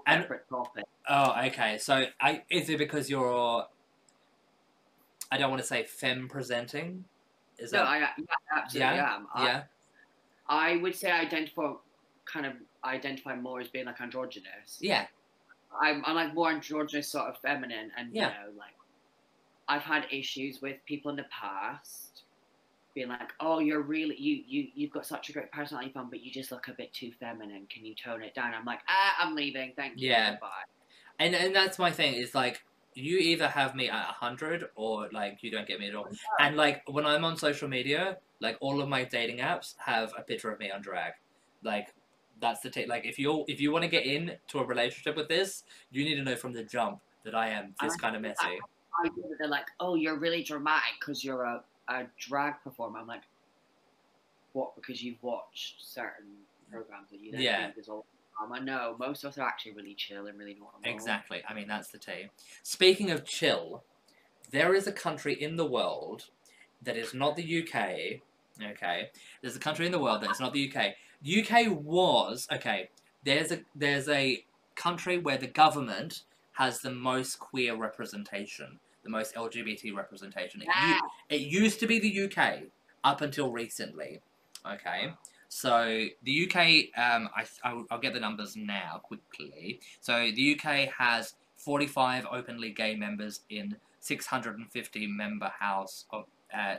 a separate topic. Oh, okay. So, I is it because you're? I don't want to say femme presenting. Is No, that I yeah, absolutely Yeah? am. I, yeah? I would say I identify kind of identify more as being like androgynous. Yeah. I'm, I'm like more androgynous, sort of feminine, and Yeah. you know, like I've had issues with people in the past being like, "Oh, you're really you you you've got such a great personality, fun, but you just look a bit too feminine. Can you tone it down?" I'm like, "Ah, I'm leaving. Thank you. Yeah. Goodbye." And and that's my thing. Is like you either have me at hundred or like you don't get me at all. And like when I'm on social media, like all of my dating apps have a picture of me on drag. Like that's the take. Like if you if you want to get into a relationship with this, you need to know from the jump that I am this I- kind of messy. I they're like, "Oh, you're really dramatic because you're a, a drag performer." I'm like, "What? Because you've watched certain programs that you then Yeah. think is all drama?" No, most of us are actually really chill and really normal. Exactly. I mean, that's the tea. Speaking of chill, there is a country in the world that is not the UK. Okay, there's a country in the world that is not the UK. UK was okay. There's a there's a country where the government has the most queer representation, the most LGBT representation. It, it used to be the UK up until recently. Okay. So the UK, um, I, I'll, I'll get the numbers now quickly. So the UK has 45 openly gay members in 650 member house of uh,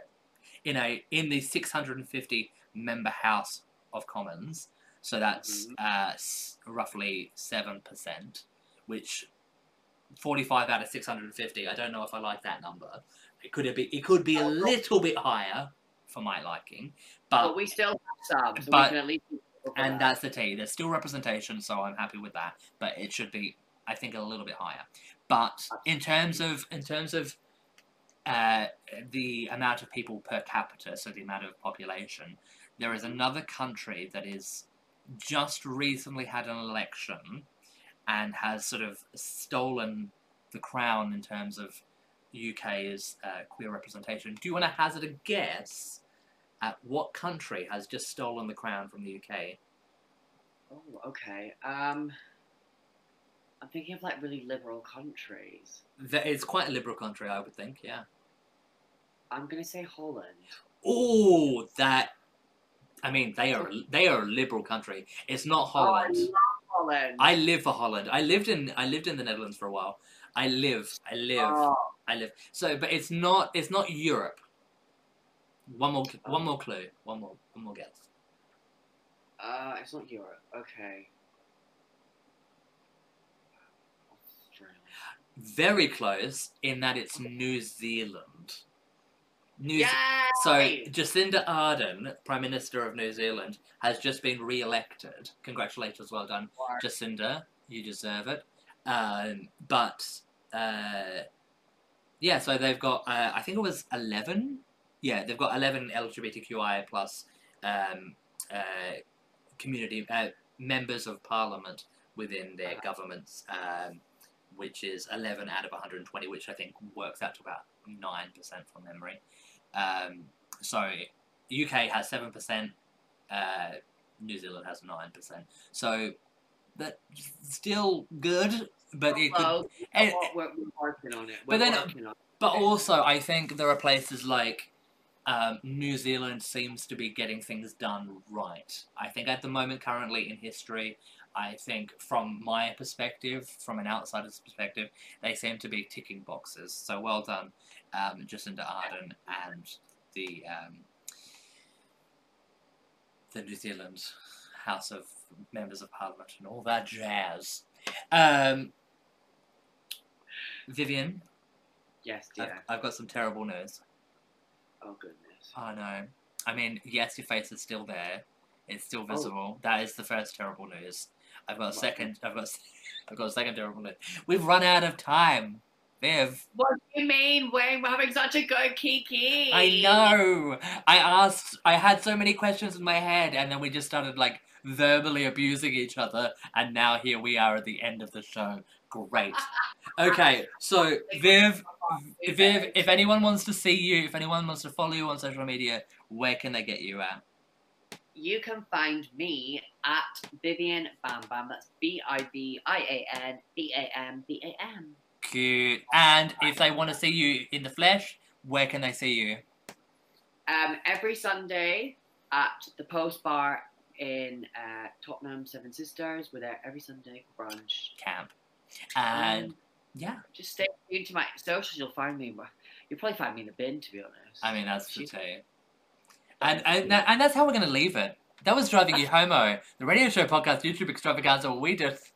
in a in the 650 member house of Commons. So that's uh, roughly seven percent, which 45 out of 650. I don't know if I like that number. It could be it could be a little bit higher for my liking, but But we still have some, so but- we can at least. and that. that's the tea. There's still representation, so I'm happy with that. But it should be, I think, a little bit higher. But in terms of in terms of uh, the amount of people per capita, so the amount of population, there is another country that is just recently had an election and has sort of stolen the crown in terms of UK's uh, queer representation. Do you want to hazard a guess at what country has just stolen the crown from the UK? Oh, okay. Um, I'm thinking of like really liberal countries. That it's quite a liberal country, I would think. Yeah. I'm gonna say Holland. Oh, that. I mean, they are they are a liberal country. It's not Holland. Oh, I love Holland. I live for Holland. I lived in I lived in the Netherlands for a while. I live. I live. Oh, I live. So, but it's not. It's not Europe. One more. One more clue. One more. One more guess. uh, it's not Europe. Okay. Australia. Very close in that it's New Zealand. New Yeah. So Jacinda Ardern, Prime Minister of New Zealand, has just been re-elected. Congratulations, well done, Jacinda. You deserve it. Um, but uh, yeah, so they've got uh, I think it was eleven. Yeah, they've got eleven LGBTQI plus um, uh, community uh, members of parliament within their Uh-huh. governments, um, which is eleven out of one hundred and twenty, which I think works out to about nine percent from memory. Um, so UK has seven percent, uh, New Zealand has nine percent. So that still good, but it could, and- we're, we're working on it. But We're then- on it. but also I think there are places like um, New Zealand seems to be getting things done right. I think at the moment, currently in history, I think from my perspective, from an outsider's perspective, they seem to be ticking boxes. So well done, um, Jacinda Ardern and the um, the New Zealand House of Members of Parliament and all that jazz. Um, Vivian, Yes, I've, dear. I've got some terrible news. Oh goodness. I know. I mean, yes, your face is still there. It's still Oh. visible. That is the first terrible news. I've got a second. I've got. I've got a second terrible news. We've run out of time, Viv. What do you mean? We're having such a good Kiki. I know. I asked. I had so many questions in my head, and then we just started like verbally abusing each other, and now here we are at the end of the show. Great. Okay, so Viv, Viv, if anyone wants to see you, if anyone wants to follow you on social media, where can they get you at? You can find me at Vivian Bam Bam. That's B I B I A N B A M B A M. Good. And if they want to see you in the flesh, where can they see you? Um, every Sunday at the Post Bar in uh, Tottenham Seven Sisters. We're there every Sunday for brunch. Camp. And Um, yeah, just stay tuned to my socials. You'll find me. You'll probably find me in the bin, to be honest. I mean that's the tea. And and that- and that's how we're gonna leave it. That was driving you homo, the radio show podcast YouTube extravaganza. Where we just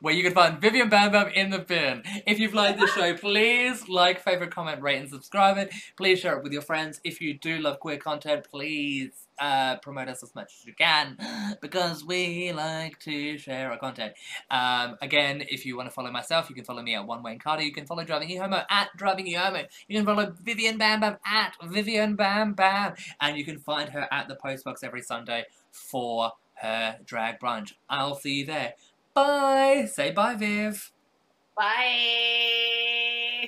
where you can find Vivian Bam Bam in the bin. If you've liked the show, please like, favorite, comment, rate, and subscribe it. Please share it with your friends. If you do love queer content, please uh, promote us as much as you can because we like to share our content. Um, again, if you want to follow myself, you can follow me at One Wayne Carter. You can follow Driving Homo at Driving Homo. You can follow Vivian Bam Bam at Vivian Bam Bam. And you can find her at the Post Bar every Sunday for her drag brunch. I'll see you there. Bye. Say bye, Viv. Bye.